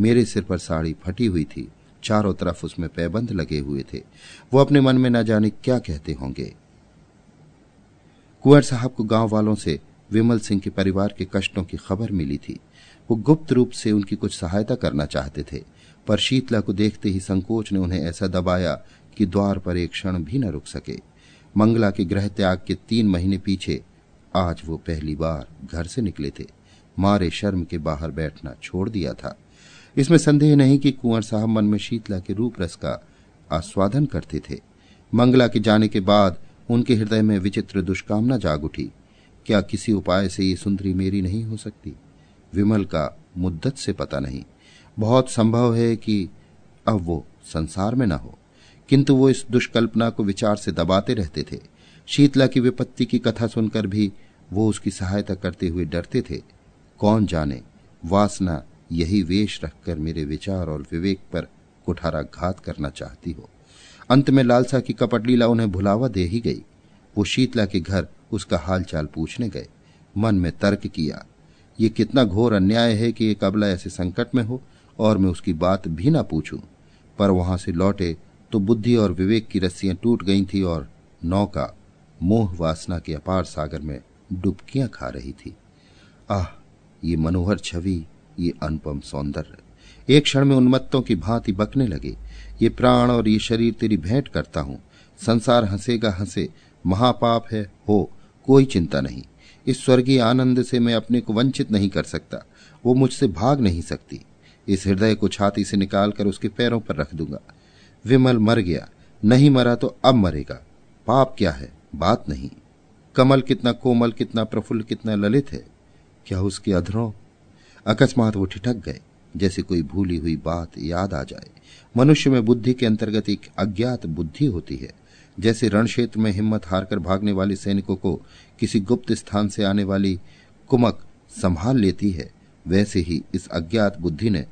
मेरे सिर पर साड़ी फटी हुई थी। चारों तरफ़ उसमें पैबंद लगे हुए थे। वो अपने मन में न जाने क्या कहते होंगे। कुंवर साहब को गाँव वालों से विमल सिंह के परिवार के कष्टों की खबर मिली थी। वो गुप्त रूप से उनकी कुछ सहायता करना चाहते थे, पर शीतला को देखते ही संकोच ने उन्हें ऐसा दबाया कि द्वार पर एक क्षण भी न रुक सके। मंगला के ग्रह त्याग के तीन महीने पीछे आज वो पहली बार घर से निकले थे। मारे शर्म के बाहर बैठना छोड़ दिया था। इसमें संदेह नहीं कि कुंवर साहब मन में शीतला के रूप रस का आस्वादन करते थे। मंगला के जाने के बाद उनके हृदय में विचित्र दुष्कामना जाग उठी। क्या किसी उपाय से ये सुंदरी मेरी नहीं हो सकती? विमल का मुद्दत से पता नहीं। बहुत संभव है कि अब वो संसार में न हो। किंतु वो इस दुष्कल्पना को विचार से दबाते रहते थे। शीतला की विपत्ति की कथा सुनकर भी वो उसकी सहायता करते हुए डरते थे। कौन जाने? वासना यही वेश रखकर मेरे विचार और विवेक पर कुठारा घात करना चाहती हो। अंत में लालसा की कपटलीला उन्हें भुलावा दे ही गई। वो शीतला के घर उसका हालचाल पूछने गए। मन में तर्क किया ये कितना घोर अन्याय है कि एक अबला ऐसे संकट में हो और मैं उसकी बात भी ना पूछूँ। पर वहाँ से लौटे तो बुद्धि और विवेक की रस्सियाँ टूट गई थी और नौका मोह वासना के अपार सागर में डुबकियाँ खा रही थी। आह, ये मनोहर छवि, ये अनुपम सौंदर्य। एक क्षण में उन्मत्तों की भांति बकने लगे। ये प्राण और ये शरीर तेरी भेंट करता हूँ। संसार हंसेगा हंसे, महापाप है, हो, कोई चिंता नहीं। इस स्वर्गीय आनंद से मैं अपने को वंचित नहीं कर सकता। वो मुझसे भाग नहीं सकती। इस हृदय को छाती से निकालकर उसके पैरों पर रख दूँगा। विमल मर गया। नहीं मरा तो अब मरेगा। पाप क्या है? बात नहीं। कमल कितना कोमल, कितना प्रफुल्ल, कितना ललित है। क्या उसके अधरों? अकस्मात वो ठिठक गए। जैसे कोई भूली हुई बात याद आ जाए। मनुष्य में बुद्धि के अंतर्गत एक अज्ञात बुद्धि होती है। जैसे रण क्षेत्र में हिम्मत हारकर भागने वाले सैनिकों को किसी गुप्त स्थान से आने वाली कुमक संभाल लेती है, वैसे ही इस अज्ञात बुद्धि ने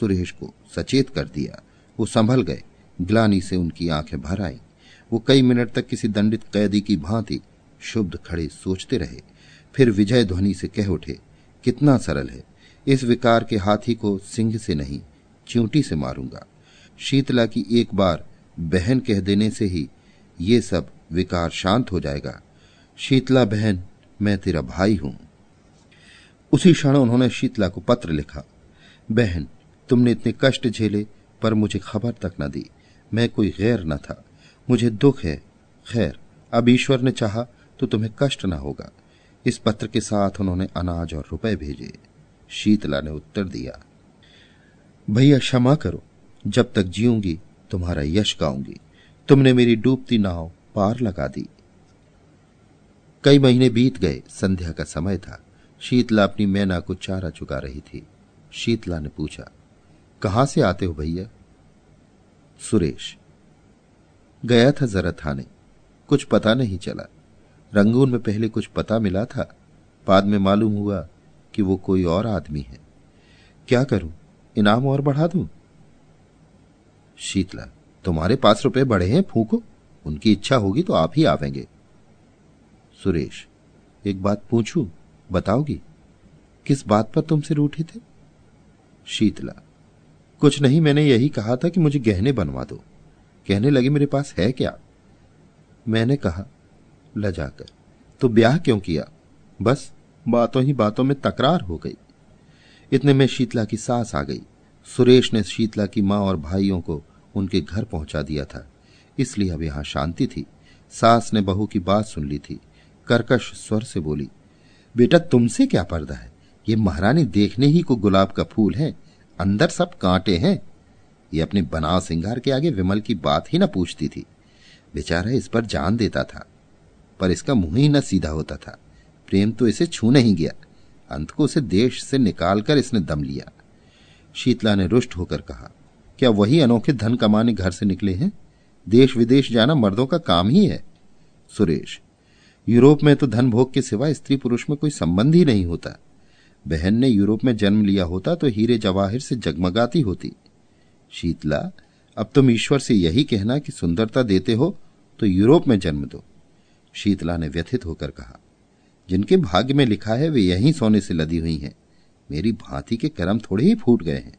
सुरेश को सचेत कर दिया। वो संभल गए, ग्लानी से उनकी आँखें भर आईं। वो कई मिनट तक किसी दंडित कैदी की भांति शुद्ध खड़े सोचते रहे। फिर विजय ध्वनि से कह उठे, कितना सरल है, इस विकार के हाथी को सिंह से नहीं च्यूंटी से मारूँगा। शीतला की एक बार बहन कह देने से ही ये सब विकार शांत हो जाएगा। शीतला बहन, मैं तेरा भाई हूँ। उसी क्षण उन्होंने शीतला को पत्र लिखा। बहन, तुमने इतने कष्ट झेले पर मुझे खबर तक न दी। मैं कोई गैर न था। मुझे दुख है। खैर, अब ईश्वर ने चाहा तो तुम्हें कष्ट न होगा। इस पत्र के साथ उन्होंने अनाज और रुपए भेजे। शीतला ने उत्तर दिया, भैया क्षमा करो। जब तक जीऊँगी, तुम्हारा यश गाऊँगी। तुमने मेरी डूबती नाव पार लगा दी। कई महीने बीत गए, संध्या का समय था। शीतला अपनी मैना को चारा चुका रही थी। शीतला ने पूछा, कहाँ से आते हो भैया? सुरेश. गया था जरा थाने। कुछ पता नहीं चला। रंगून में पहले कुछ पता मिला था। बाद में मालूम हुआ कि वो कोई और आदमी है। क्या करूँ? इनाम और बढ़ा दूँ? शीतला तुम्हारे पास रुपए बड़े हैं, फूको। उनकी इच्छा होगी तो आप ही आवेंगे। सुरेश, एक बात पूछू? बताओगी? किस बात पर तुमसे रूठे थे? शीतला, कुछ नहीं, मैंने यही कहा था कि मुझे गहने बनवा दो। कहने लगे, मेरे पास है क्या? मैंने कहा, लजाकर तो ब्याह क्यों किया? बस, बातों ही बातों में तकरार हो गई। इतने में शीतला की सास आ गई। सुरेश ने शीतला की माँ और भाइयों को उनके घर पहुँचा दिया था। इसलिए अब यहाँ शांति थी। सास ने बहू की बात सुन ली थी। कर्कश स्वर से बोली, बेटा, तुमसे क्या पर्दा है? ये महारानी देखने ही को गुलाब का फूल है। अंदर सब कांटे हैं। ये अपने बनाव सिंगार के आगे विमल की बात ही न पूछती थी। बेचारा इस पर जान देता था, पर इसका मुँह ही न सीधा होता था। प्रेम तो इसे छू नहीं गया। अंत को उसे देश से निकालकर इसने दम लिया। शीतला ने रुष्ट होकर कहा क्या वही अनोखे धन कमाने घर से निकले हैं? देश विदेश जाना मर्दों का काम ही है। सुरेश, यूरोप में तो धन भोग के सिवा स्त्री पुरुष में कोई संबंध ही नहीं होता। बहन ने यूरोप में जन्म लिया होता तो हीरे जवाहिर से जगमगाती होती। शीतला, अब तुम ईश्वर से यही कहना कि सुंदरता देते हो तो यूरोप में जन्म दो। शीतला ने व्यथित होकर कहा, जिनके भाग्य में लिखा है वे यहीं सोने से लदी हुई हैं। मेरी भांति के कर्म थोड़े ही फूट गए हैं।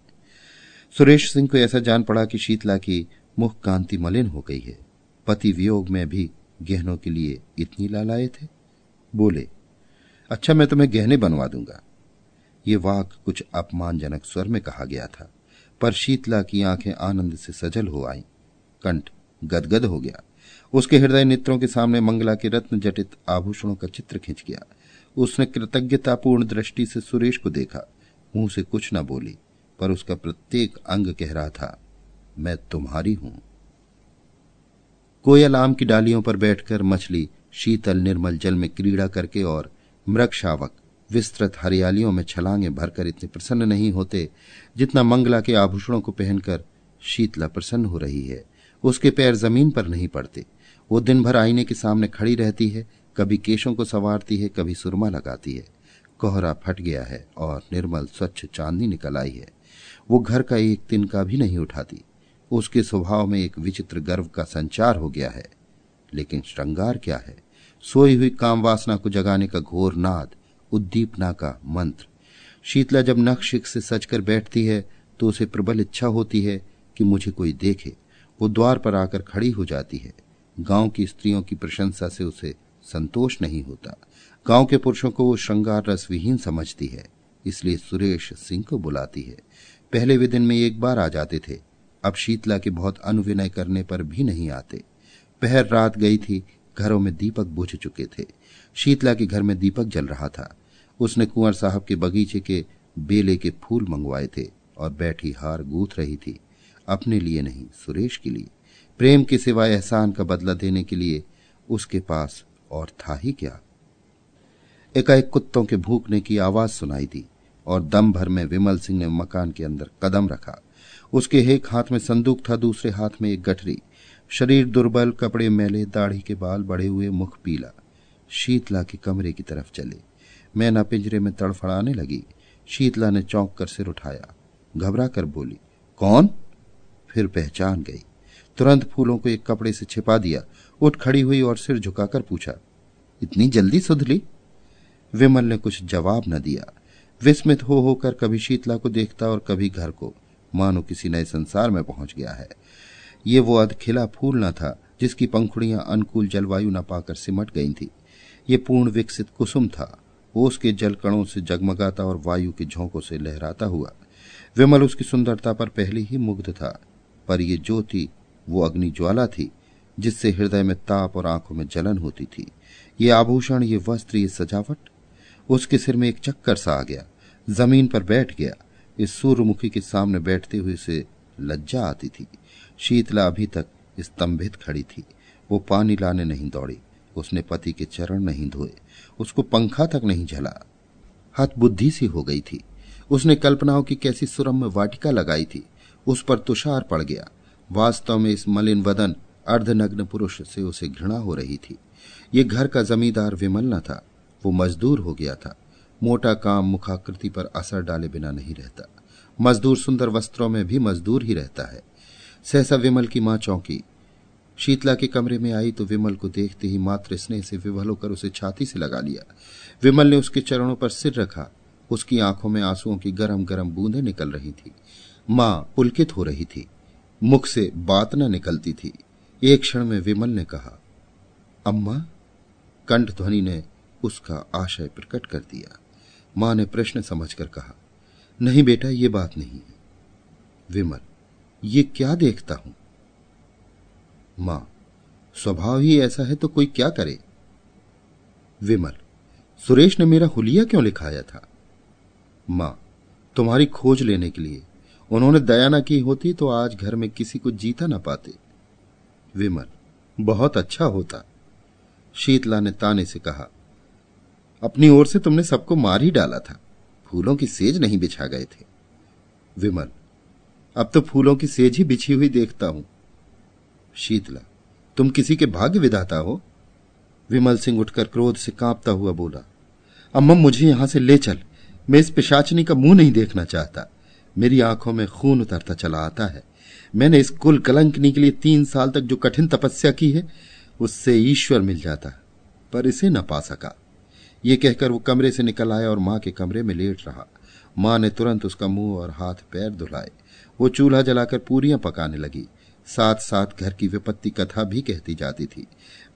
सुरेश सिंह को ऐसा जान पड़ा कि शीतला की मुख कांति मलिन हो गई है। पति वियोग में भी गहनों के लिए इतनी लालाए थे बोले अच्छा मैं तुम्हें गहने बनवा दूँगा। ये वाक कुछ अपमानजनक स्वर में कहा गया था, पर शीतला की आँखें आनंद से सजल हो आई। कंठ गदगद हो गया। उसके हृदय नेत्रों के सामने मंगला के रत्न जटित आभूषणों का चित्र खिंच गया। उसने कृतज्ञतापूर्ण दृष्टि से सुरेश को देखा। मुँह से कुछ न बोली। पर उसका प्रत्येक अंग कह रहा था, मैं तुम्हारी हूँ. कोयल आम की डालियों पर बैठकर मछली शीतल निर्मल जल में क्रीड़ा करके और मृग शावक विस्तृत हरियालियों में छलांगे भरकर इतने प्रसन्न नहीं होते जितना मंगला के आभूषणों को पहनकर शीतला प्रसन्न हो रही है। उसके पैर ज़मीन पर नहीं पड़ते। वो दिन भर आईने के सामने खड़ी रहती है, कभी केशों को संवारती है, कभी सुरमा लगाती है। कोहरा फट गया है और निर्मल स्वच्छ चांदी निकल आई है। वो घर का एक तिनका भी नहीं उठाती। उसके स्वभाव में एक विचित्र गर्व का संचार हो गया है। लेकिन श्रृंगार क्या है? सोई हुई काम वासना को जगाने का घोर नाद, उद्दीपना का मंत्र। शीतला जब नक्शिक से सचकर बैठती है तो उसे प्रबल इच्छा होती है कि मुझे कोई देखे। वो द्वार पर आकर खड़ी हो जाती है। गाँव की स्त्रियों की प्रशंसा से उसे संतोष नहीं होता। गाँव के पुरुषों को वो श्रृंगार रस विहीन समझती है, इसलिए सुरेश सिंह को बुलाती है। पहले वे दिन में एक बार आ जाते थे। अब शीतला के बहुत अनुविनय करने पर भी नहीं आते। पहर रात गई थी, घरों में दीपक बुझ चुके थे। शीतला के घर में दीपक जल रहा था। उसने कुंवर साहब के बगीचे के बेले के फूल मंगवाए थे और बैठी हार गूथ रही थी। अपने लिए नहीं, सुरेश के लिए। प्रेम के सिवाय एहसान का बदला देने के लिए उसके पास और था ही क्या? एकाएक कुत्तों के भूखने की आवाज़ सुनाई दी। और दम भर में विमल सिंह ने मकान के अंदर कदम रखा। उसके एक हाथ में संदूक था, दूसरे हाथ में एक गठरी। शरीर दुर्बल, कपड़े मैले, दाढ़ी के बाल बढ़े हुए, मुख पीला। शीतला के कमरे की तरफ़ चले। मैना पिंजरे में तड़फड़ाने लगी। शीतला ने चौंक कर सिर उठाया। घबरा कर बोली, कौन? फिर पहचान गई। तुरंत फूलों को एक कपड़े से छिपा दिया। उठ खड़ी हुई और सिर झुकाकर पूछा, इतनी जल्दी सुधली विमल ने कुछ जवाब न दिया। विस्मित हो होकर कभी शीतला को देखता और कभी घर को। मानो किसी नए संसार में पहुँच गया है। ये वो अधखिला फूल न था, जिसकी पंखुड़ियाँ अनुकूल जलवायु न पाकर सिमट गई थी। ये पूर्ण विकसित कुसुम था। ओस के जल कणों से जगमगाता और वायु के झोंकों से लहराता हुआ। विमल उसकी सुंदरता पर पहले ही मुग्ध था, पर ये ज्योति, वो अग्नि ज्वाला थी, जिससे हृदय में ताप और आँखों में जलन होती थी। ये आभूषण, ये वस्त्र, ये सजावट उसके सिर में एक चक्कर सा आ गया। ज़मीन पर बैठ गया। इस सूर्यमुखी के सामने बैठते हुए से लज्जा आती थी। शीतला अभी तक स्तंभित खड़ी थी। वो पानी लाने नहीं दौड़ी। उसने पति के चरण नहीं धोए। उसको पंखा तक नहीं झला। हत बुद्धि सी हो गई थी। उसने कल्पनाओं की कैसी सुरम में वाटिका लगाई थी। उस पर तुषार पड़ गया। वास्तव में इस मलिन वदन अर्धनग्न पुरुष से उसे घृणा हो रही थी। ये घर का जमींदार विमल न था। वो मजदूर हो गया था। मोटा काम मुखाकृति पर असर डाले बिना नहीं रहता। मजदूर सुंदर वस्त्रों में भी मजदूर ही रहता है। सहसा विमल की माँ चौंकी। शीतला के कमरे में आई तो विमल को देखते ही मात्र स्नेह से विवल होकर उसे छाती से लगा लिया। विमल ने उसके चरणों पर सिर रखा। उसकी आँखों में आंसुओं की गरम गरम बूंदें निकल रही थी। माँ पुलकित हो रही थी। मुख से बात न निकलती थी। एक क्षण में विमल ने कहा, अम्मा, कंठ ध्वनि ने उसका आशय प्रकट कर दिया। माँ ने प्रश्न समझकर कहा, नहीं बेटा, ये बात नहीं है। विमल, ये क्या देखता हूँ? माँ, स्वभाव ही ऐसा है तो कोई क्या करे? विमल, सुरेश ने मेरा हुलिया क्यों लिखाया था? माँ, तुम्हारी खोज लेने के लिए। उन्होंने दया ना की होती तो आज घर में किसी को जीता ना पाते। विमल, बहुत अच्छा होता। शीतला ने ताने से कहा अपनी ओर से तुमने सबको मार ही डाला था। फूलों की सेज नहीं बिछा गए थे। विमल, अब तो फूलों की सेज ही बिछी हुई देखता हूँ। शीतला, तुम किसी के भाग्य विधाता हो? विमल सिंह उठकर क्रोध से कांपता हुआ बोला, अम्मा, मुझे यहाँ से ले चल। मैं इस पिशाचनी का मुँह नहीं देखना चाहता। मेरी आँखों में खून उतरता चला आता है। मैंने इस कुल कलंकनी के लिए तीन साल तक जो कठिन तपस्या की है, उससे ईश्वर मिल जाता, पर इसे न पा सका। ये कहकर वो कमरे से निकल आया और माँ के कमरे में लेट रहा। माँ ने तुरंत उसका मुँह और हाथ पैर धुलाए। वो चूल्हा जलाकर पूरियाँ पकाने लगी। साथ साथ घर की विपत्ति कथा भी कहती जाती थी।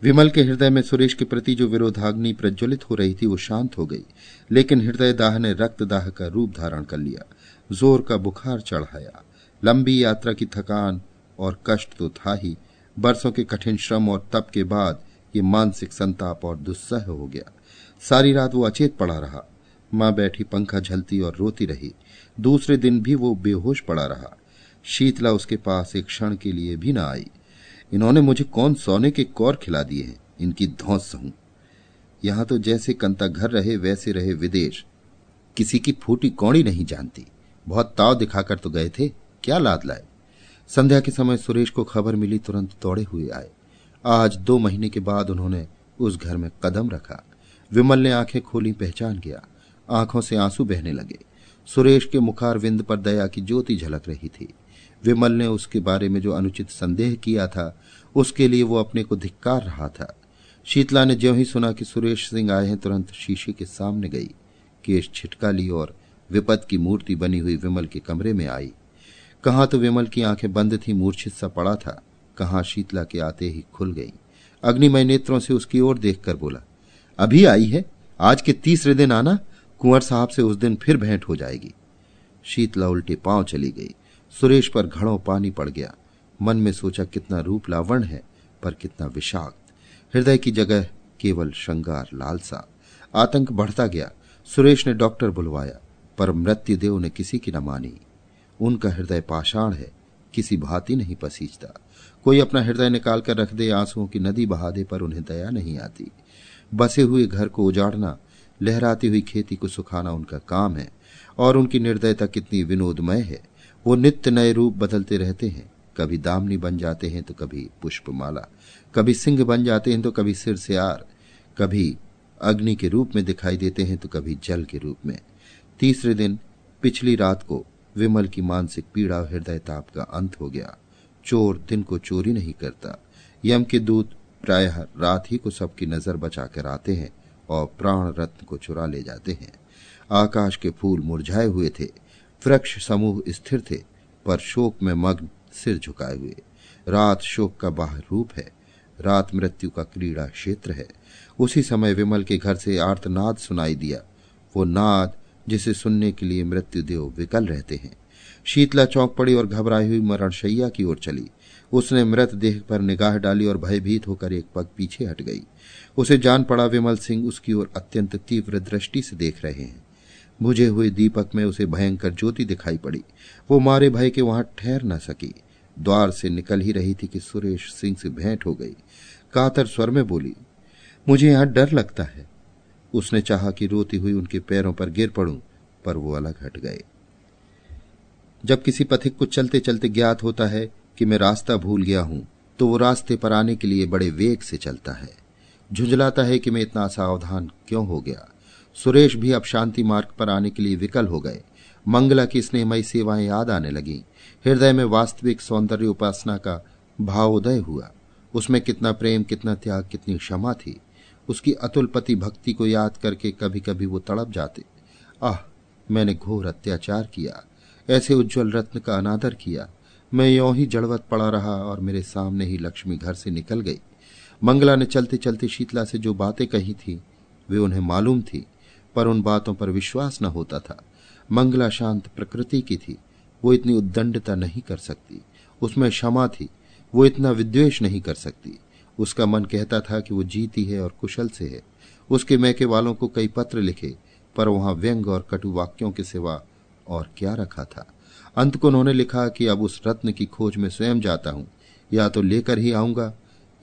विमल के हृदय में सुरेश के प्रति जो विरोधाग्नि प्रज्वलित हो रही थी, वो शांत हो गई। लेकिन हृदय दाह ने रक्त दाह का रूप धारण कर लिया। ज़ोर का बुखार चढ़ाया। लंबी यात्रा की थकान और कष्ट तो था ही। बरसों के कठिन श्रम और तप के बाद ये मानसिक संताप और दुस्सह हो गया। सारी रात वो अचेत पड़ा रहा। माँ बैठी पंखा झलती और रोती रही। दूसरे दिन भी वो बेहोश पड़ा रहा। शीतला उसके पास एक क्षण के लिए भी ना आई। इन्होंने मुझे कौन सोने के कौर खिला दिए हैं? इनकी धौस सहूं। यहाँ तो जैसे कंता घर रहे, वैसे रहे विदेश। किसी की फूटी कौड़ी नहीं जानती। बहुत ताव दिखाकर तो गए थे। क्या लाद लाए? संध्या के समय सुरेश को खबर मिली, तुरंत दौड़े हुए आए। आज दो महीने के बाद उन्होंने उस घर में कदम रखा। विमल ने आँखें खोली, पहचान गया। आँखों से आँसू बहने लगे। सुरेश के मुखार विंद पर दया की ज्योति झलक रही थी। विमल ने उसके बारे में जो अनुचित संदेह किया था, उसके लिए वो अपने को धिक्कार रहा था। शीतला ने ज्यों ही सुना कि सुरेश सिंह आए हैं, तुरंत शीशे के सामने गई। केश छिटका ली और विपद की मूर्ति बनी हुई विमल के कमरे में आई। कहा तो विमल की आँखें बंद थी, मूर्छित सा पड़ा था। कहा शीतला के आते ही खुल गई। अग्निमय नेत्रों से उसकी ओर देखकर बोला अभी आई है। आज के तीसरे दिन आना, कुंवर साहब से उस दिन फिर भेंट हो जाएगी। शीतला उल्टे पाँव चली गई। सुरेश पर घड़ों पानी पड़ गया। मन में सोचा कितना रूप लावण है, पर कितना विषाक्त। हृदय की जगह केवल श्रृंगार लालसा। आतंक बढ़ता गया। सुरेश ने डॉक्टर बुलवाया, पर मृत्युदेव ने किसी की न मानी। उनका हृदय पाषाण है, किसी भांति नहीं पसीजता। कोई अपना हृदय निकाल कर रख दे, आंसुओं की नदी बहा दे, पर उन्हें दया नहीं आती। बसे हुए घर को उजाड़ना, लहराती हुई खेती को सुखाना उनका काम है, और उनकी निर्दयता कितनी विनोदमय है। वो नित्य नए रूप बदलते रहते हैं। कभी दामनी बन जाते हैं तो कभी पुष्पमाला, कभी सिंह बन जाते हैं तो कभी सिर से आर कभी अग्नि के रूप में दिखाई देते हैं तो कभी जल के रूप में। तीसरे दिन, पिछली रात को विमल की मानसिक पीड़ा हृदय ताप का अंत हो गया। चोर दिन को चोरी नहीं करता। यम के दूत प्रायः रात ही को सबकी नज़र बचा कर आते हैं और प्राण रत्न को चुरा ले जाते हैं। आकाश के फूल मुरझाए हुए थे, वृक्ष समूह स्थिर थे, पर शोक में मग्न सिर झुकाए हुए। रात शोक का बाहर रूप है, रात मृत्यु का क्रीड़ा क्षेत्र है। उसी समय विमल के घर से आर्तनाद सुनाई दिया। वो नाद, जिसे सुनने के लिए मृत्युदेव विकल रहते हैं। शीतला चौंक पड़ी और घबराई हुई मरणशैया की ओर चली। उसने मृत देह पर निगाह डाली और भयभीत होकर एक पग पीछे हट गई। उसे जान पड़ा विमल सिंह उसकी ओर अत्यंत तीव्र दृष्टि से देख रहे हैं। बुझे हुए दीपक में उसे भयंकर ज्योति दिखाई पड़ी। वो मारे भय के वहाँ ठहर न सकी। द्वार से निकल ही रही थी कि सुरेश सिंह से भेंट हो गई। कातर स्वर में बोली, मुझे यहाँ डर लगता है। उसने चाहा कि रोती हुई उनके पैरों पर गिर पड़ूं, पर वो अलग हट गए। जब किसी पथिक को चलते चलते ज्ञात होता है कि मैं रास्ता भूल गया हूँ तो वो रास्ते पर आने के लिए बड़े वेग से चलता है। झुंझलाता है कि मैं इतना सावधान क्यों हो गया। सुरेश भी अब शांति मार्ग पर आने के लिए विकल हो गए। मंगला की स्नेहमयी सेवाएँ याद आने लगी। हृदय में वास्तविक सौंदर्य उपासना का भावोदय हुआ। उसमें कितना प्रेम, कितना त्याग, कितनी क्षमा थी। उसकी अतुलपति भक्ति को याद करके कभी कभी वो तड़प जाते। आह, मैंने घोर अत्याचार किया। ऐसे उज्जवल रत्न का अनादर किया। मैं यों ही जड़वत पड़ा रहा और मेरे सामने ही लक्ष्मी घर से निकल गई। मंगला ने चलते चलते शीतला से जो बातें कही थी, वे उन्हें मालूम थी, पर उन बातों पर विश्वास न होता था। मंगला शांत प्रकृति की थी, वो इतनी उद्दंडता नहीं कर सकती। उसमें क्षमा थी, वो इतना विद्वेष नहीं कर सकती। उसका मन कहता था कि वो जीती है और कुशल से है। उसके मैके वालों को कई पत्र लिखे, पर वहाँ व्यंग और कटु वाक्यों के सिवा और क्या रखा था। अंत को उन्होंने लिखा कि अब उस रत्न की खोज में स्वयं जाता हूँ। या तो लेकर ही आऊँगा,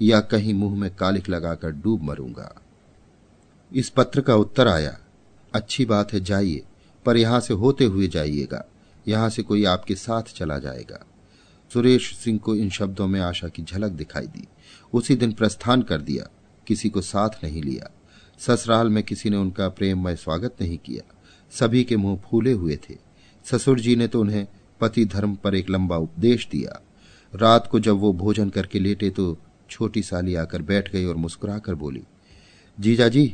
या कहीं मुँह में कालिक लगाकर डूब मरूँगा। इस पत्र का उत्तर आया, अच्छी बात है, जाइए, पर यहाँ से होते हुए जाइएगा। यहाँ से कोई आपके साथ चला जाएगा। सुरेश सिंह को इन शब्दों में आशा की झलक दिखाई दी। उसी दिन प्रस्थान कर दिया, किसी को साथ नहीं लिया। ससुराल में किसी ने उनका प्रेममय स्वागत नहीं किया। सभी के मुँह फूले हुए थे। ससुर जी ने तो उन्हें पति धर्म पर एक लंबा उपदेश दिया। रात को जब वो भोजन करके लेटे तो छोटी साली आकर बैठ गई और मुस्कुराकर बोली, जीजा जी,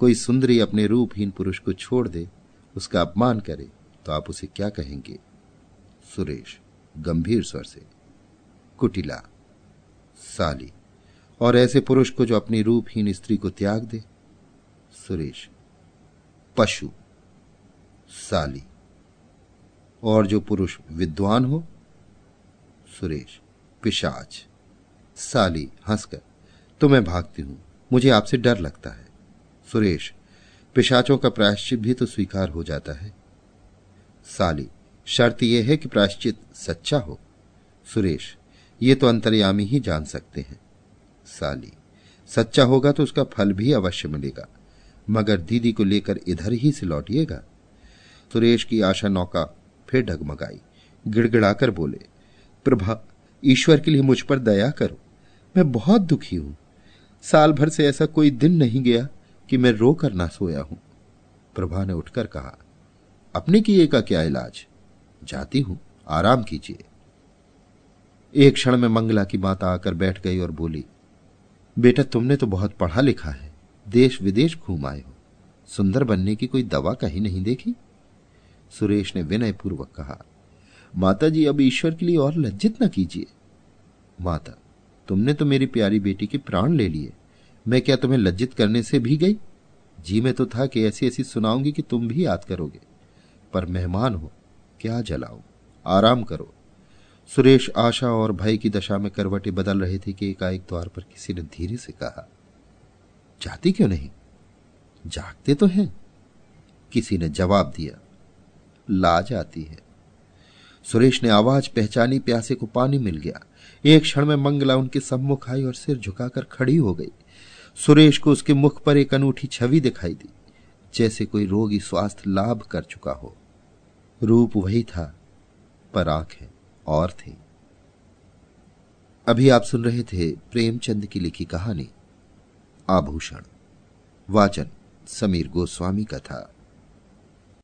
कोई सुंदरी अपने रूपहीन पुरुष को छोड़ दे, उसका अपमान करे तो आप उसे क्या कहेंगे? सुरेश गंभीर स्वर से, कुटिला, साली, और ऐसे पुरुष को जो अपनी रूपहीन स्त्री को त्याग दे? सुरेश, पशु, साली और जो पुरुष विद्वान हो, सुरेश, पिशाच, साली, हंसकर तो मैं भागती हूँ। मुझे आपसे डर लगता है। सुरेश, पिशाचों का प्रायश्चित भी तो स्वीकार हो जाता है। साली, शर्त यह है कि प्रायश्चित सच्चा हो। सुरेश, ये तो अंतर्यामी ही जान सकते हैं। साली, सच्चा होगा तो उसका फल भी अवश्य मिलेगा, मगर दीदी को लेकर इधर ही से लौटिएगा। सुरेश की आशा नौका फिर डगमगाई। गिड़गिड़ाकर बोले, प्रभा, ईश्वर के लिए मुझ पर दया करो। मैं बहुत दुखी हूँ। साल भर से ऐसा कोई दिन नहीं गया कि मैं रो कर ना सोया हूँ। प्रभा ने उठकर कहा, अपने किए का क्या इलाज? जाती हूँ, आराम कीजिए। एक क्षण में मंगला की माता आकर बैठ गई और बोली, बेटा, तुमने तो बहुत पढ़ा लिखा है। देश विदेश घूम आए हो। सुंदर बनने की कोई दवा कहीं नहीं देखी? सुरेश ने विनय पूर्वक कहा माता जी अब ईश्वर के लिए और लज्जित न कीजिए। माता, तुमने तो मेरी प्यारी बेटी के प्राण ले लिए। मैं क्या तुम्हें लज्जित करने से भी गई? जी, में तो था कि ऐसी ऐसी सुनाऊँगी कि तुम भी याद करोगे। पर मेहमान हो, क्या जलाऊं? आराम करो। सुरेश आशा और भय की दशा में करवटें बदल रहे थे कि एकाएक द्वार पर किसी ने धीरे से कहा, जाती क्यों नहीं? जागते तो हैं। किसी ने जवाब दिया लाज आती है। सुरेश ने आवाज़ पहचानी, प्यासे को पानी मिल गया। एक क्षण में मंगला उनके सम्मुख आई और सिर झुकाकर खड़ी हो गई। सुरेश को उसके मुख पर एक अनूठी छवि दिखाई दी, जैसे कोई रोगी स्वास्थ्य लाभ कर चुका हो। रूप वही था, पर आँखें और थी। अभी आप सुन रहे थे प्रेमचंद की लिखी कहानी, आभूषण, वाचन, समीर गोस्वामी का था।